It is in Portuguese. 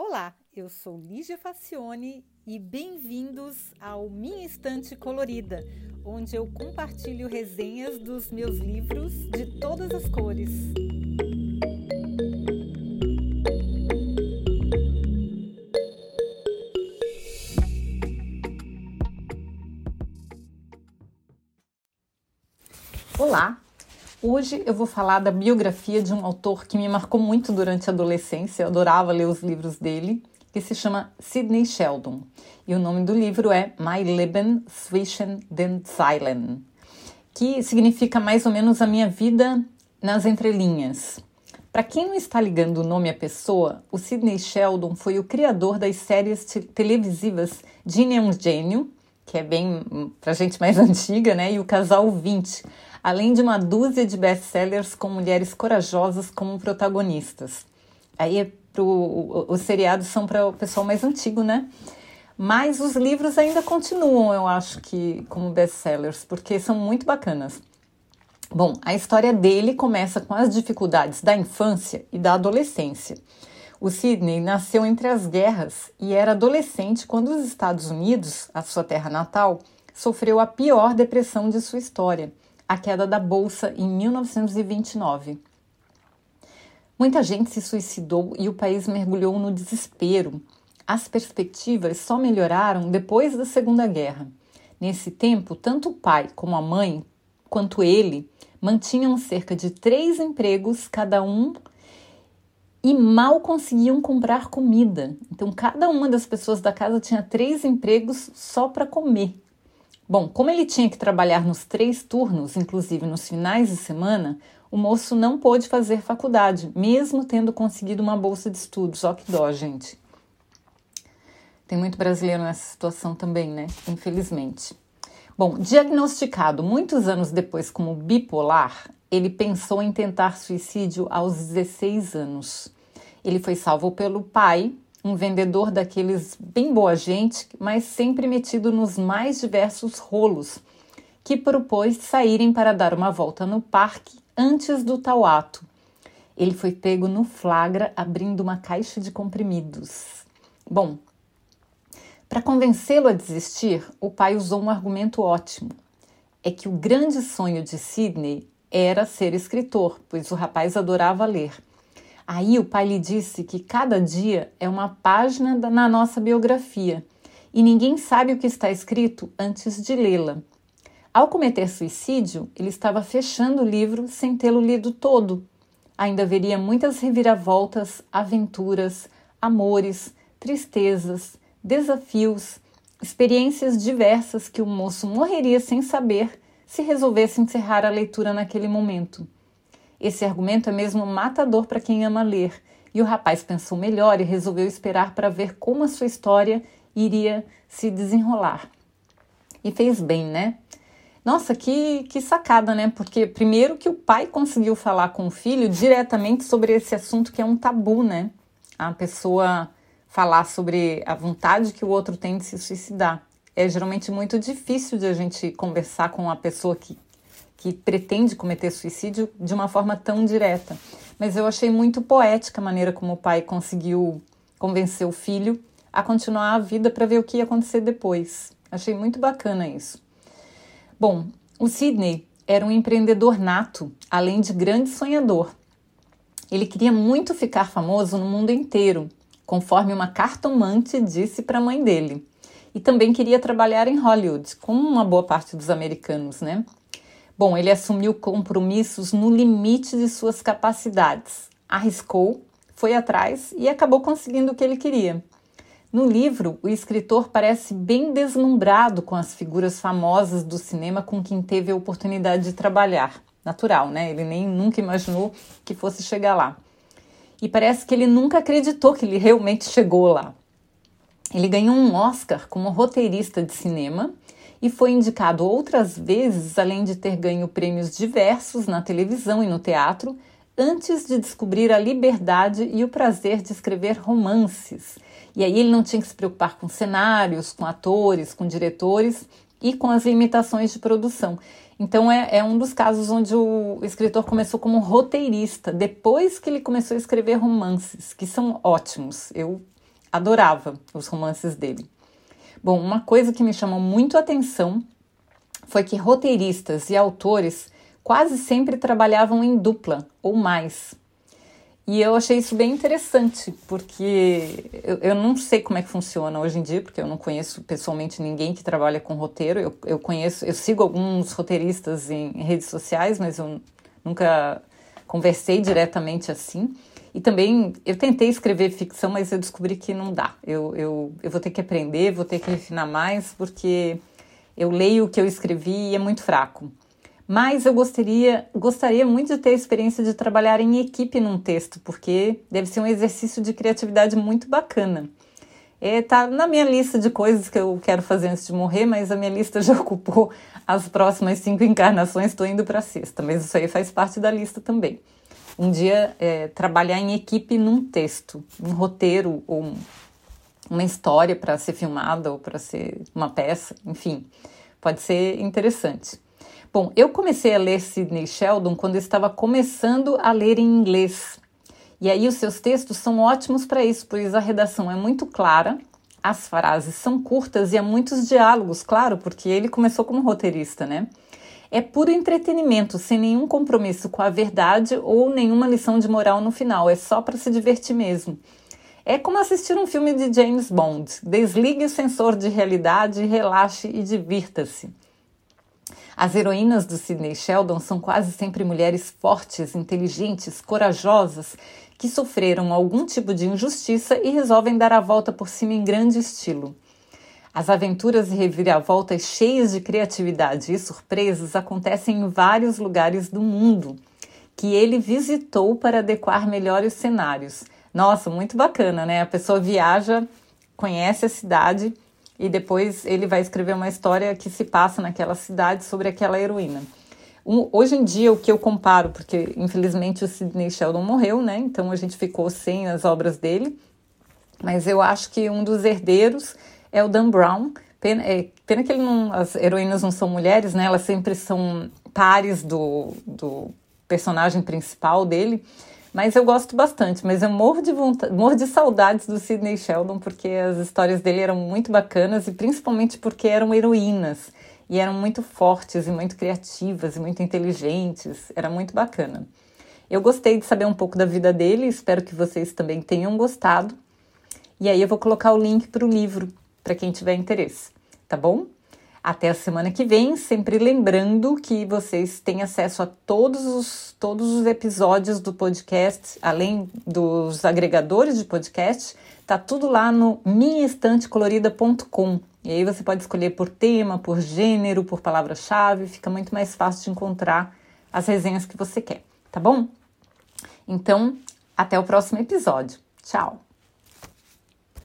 Olá, eu sou Lígia Facione e bem-vindos ao Minha Estante Colorida, onde eu compartilho resenhas dos meus livros de todas as cores. Olá, Hoje eu vou falar da biografia de um autor que me marcou muito durante a adolescência, eu adorava ler os livros dele, que se chama Sidney Sheldon. E o nome do livro é My Leben zwischen den Zeilen, que significa mais ou menos a minha vida nas entrelinhas. Para quem não está ligando o nome à pessoa, o Sidney Sheldon foi o criador das séries televisivas Gene é um Gênio, que é bem hum, para gente mais antiga, né? E o Casal 20, além de uma dúzia de best-sellers com mulheres corajosas como protagonistas. Aí é pro, os seriados são para o pessoal mais antigo, né? Mas os livros ainda continuam, eu acho que, como best-sellers, porque são muito bacanas. Bom, a história dele começa com as dificuldades da infância e da adolescência. O Sidney nasceu entre as guerras e era adolescente quando os Estados Unidos, a sua terra natal, sofreu a pior depressão de sua história a queda da bolsa em 1929. Muita gente se suicidou e o país mergulhou no desespero. As perspectivas só melhoraram depois da Segunda Guerra. Nesse tempo, tanto o pai como a mãe, quanto ele, mantinham cerca de três empregos cada um e mal conseguiam comprar comida. Então, cada uma das pessoas da casa tinha três empregos só para comer. Bom, como ele tinha que trabalhar nos três turnos, inclusive nos finais de semana, o moço não pôde fazer faculdade, mesmo tendo conseguido uma bolsa de estudos. Ó que dó, gente. Tem muito brasileiro nessa situação também, né? Infelizmente. Bom, diagnosticado muitos anos depois como bipolar, ele pensou em tentar suicídio aos 16 anos. Ele foi salvo pelo pai, um vendedor daqueles bem boa gente, mas sempre metido nos mais diversos rolos, que propôs saírem para dar uma volta no parque antes do tal ato. Ele foi pego no flagra abrindo uma caixa de comprimidos. Bom, para convencê-lo a desistir, o pai usou um argumento ótimo. É que o grande sonho de Sidney era ser escritor, pois o rapaz adorava ler. Aí o pai lhe disse que cada dia é uma página na nossa biografia e ninguém sabe o que está escrito antes de lê-la. Ao cometer suicídio, ele estava fechando o livro sem tê-lo lido todo. Ainda haveria muitas reviravoltas, aventuras, amores, tristezas, desafios, experiências diversas que o moço morreria sem saber se resolvesse encerrar a leitura naquele momento. Esse argumento é mesmo matador para quem ama ler, e o rapaz pensou melhor e resolveu esperar para ver como a sua história iria se desenrolar. E fez bem, né? Nossa, que, que sacada, né? Porque, primeiro, que o pai conseguiu falar com o filho diretamente sobre esse assunto que é um tabu, né? A pessoa falar sobre a vontade que o outro tem de se suicidar. É geralmente muito difícil de a gente conversar com uma pessoa que que pretende cometer suicídio de uma forma tão direta. Mas eu achei muito poética a maneira como o pai conseguiu convencer o filho a continuar a vida para ver o que ia acontecer depois. Achei muito bacana isso. Bom, o Sidney era um empreendedor nato, além de grande sonhador. Ele queria muito ficar famoso no mundo inteiro, conforme uma cartomante disse para a mãe dele. E também queria trabalhar em Hollywood, como uma boa parte dos americanos, né? Bom, ele assumiu compromissos no limite de suas capacidades, arriscou, foi atrás e acabou conseguindo o que ele queria. No livro, o escritor parece bem deslumbrado com as figuras famosas do cinema com quem teve a oportunidade de trabalhar. Natural, né? Ele nem nunca imaginou que fosse chegar lá. E parece que ele nunca acreditou que ele realmente chegou lá. Ele ganhou um Oscar como roteirista de cinema e foi indicado outras vezes, além de ter ganho prêmios diversos na televisão e no teatro, antes de descobrir a liberdade e o prazer de escrever romances. E aí ele não tinha que se preocupar com cenários, com atores, com diretores e com as limitações de produção. Então é, é, um dos casos onde o escritor começou como roteirista, depois que ele começou a escrever romances, que são ótimos. Eu adorava os romances dele. Bom, uma coisa que me chamou muito a atenção foi que roteiristas e autores quase sempre trabalhavam em dupla ou mais. E eu achei isso bem interessante, porque eu, eu, não sei como é que funciona hoje em dia, porque eu não conheço pessoalmente ninguém que trabalha com roteiro. Eu, eu conheço, eu sigo alguns roteiristas em, redes sociais, mas eu nunca conversei diretamente assim. E também eu tentei escrever ficção, mas eu descobri que não dá. Eu, eu, eu vou ter que aprender, vou ter que refinar mais, porque eu leio o que eu escrevi e é muito fraco. Mas eu gostaria, gostaria muito de ter a experiência de trabalhar em equipe num texto, porque deve ser um exercício de criatividade muito bacana. É, tá na minha lista de coisas que eu quero fazer antes de morrer, mas a minha lista já ocupou as próximas cinco encarnações, estou indo para a sexta, mas isso aí faz parte da lista também. Um dia é, trabalhar em equipe num texto, um roteiro ou um, uma história para ser filmada ou para ser uma peça, enfim, pode ser interessante. Bom, eu comecei a ler Sidney Sheldon quando eu estava começando a ler em inglês. E aí os seus textos são ótimos para isso, pois a redação é muito clara, as frases são curtas e há muitos diálogos, claro, porque ele começou como roteirista, né? É puro entretenimento, sem nenhum compromisso com a verdade ou nenhuma lição de moral no final, é só para se divertir mesmo. É como assistir um filme de James Bond. Desligue o sensor de realidade, relaxe e divirta-se. As heroínas do Sidney Sheldon são quase sempre mulheres fortes, inteligentes, corajosas, que sofreram algum tipo de injustiça e resolvem dar a volta por cima em grande estilo. As aventuras e reviravoltas cheias de criatividade e surpresas acontecem em vários lugares do mundo, que ele visitou para adequar melhores cenários. Nossa, muito bacana, né? A pessoa viaja, conhece a cidade e depois ele vai escrever uma história que se passa naquela cidade sobre aquela heroína. Um, hoje em dia, o que eu comparo, porque infelizmente o Sidney Sheldon morreu, né? Então a gente ficou sem as obras dele, mas eu acho que um dos herdeiros é o Dan Brown. Pena, é, pena que não, as heroínas não são mulheres, né? Elas sempre são pares do, do personagem principal dele. Mas eu gosto bastante, mas eu morro de vontade, morro de saudades do Sidney Sheldon, porque as histórias dele eram muito bacanas e principalmente porque eram heroínas e eram muito fortes e muito criativas e muito inteligentes. Era muito bacana. Eu gostei de saber um pouco da vida dele, espero que vocês também tenham gostado. E aí eu vou colocar o link para o livro para quem tiver interesse, tá bom? Até a semana que vem, sempre lembrando que vocês têm acesso a todos os, todos os episódios do podcast, além dos agregadores de podcast, tá tudo lá no minhaestantecolorida.com. E aí você pode escolher por tema, por gênero, por palavra-chave, fica muito mais fácil de encontrar as resenhas que você quer, tá bom? Então, até o próximo episódio. Tchau!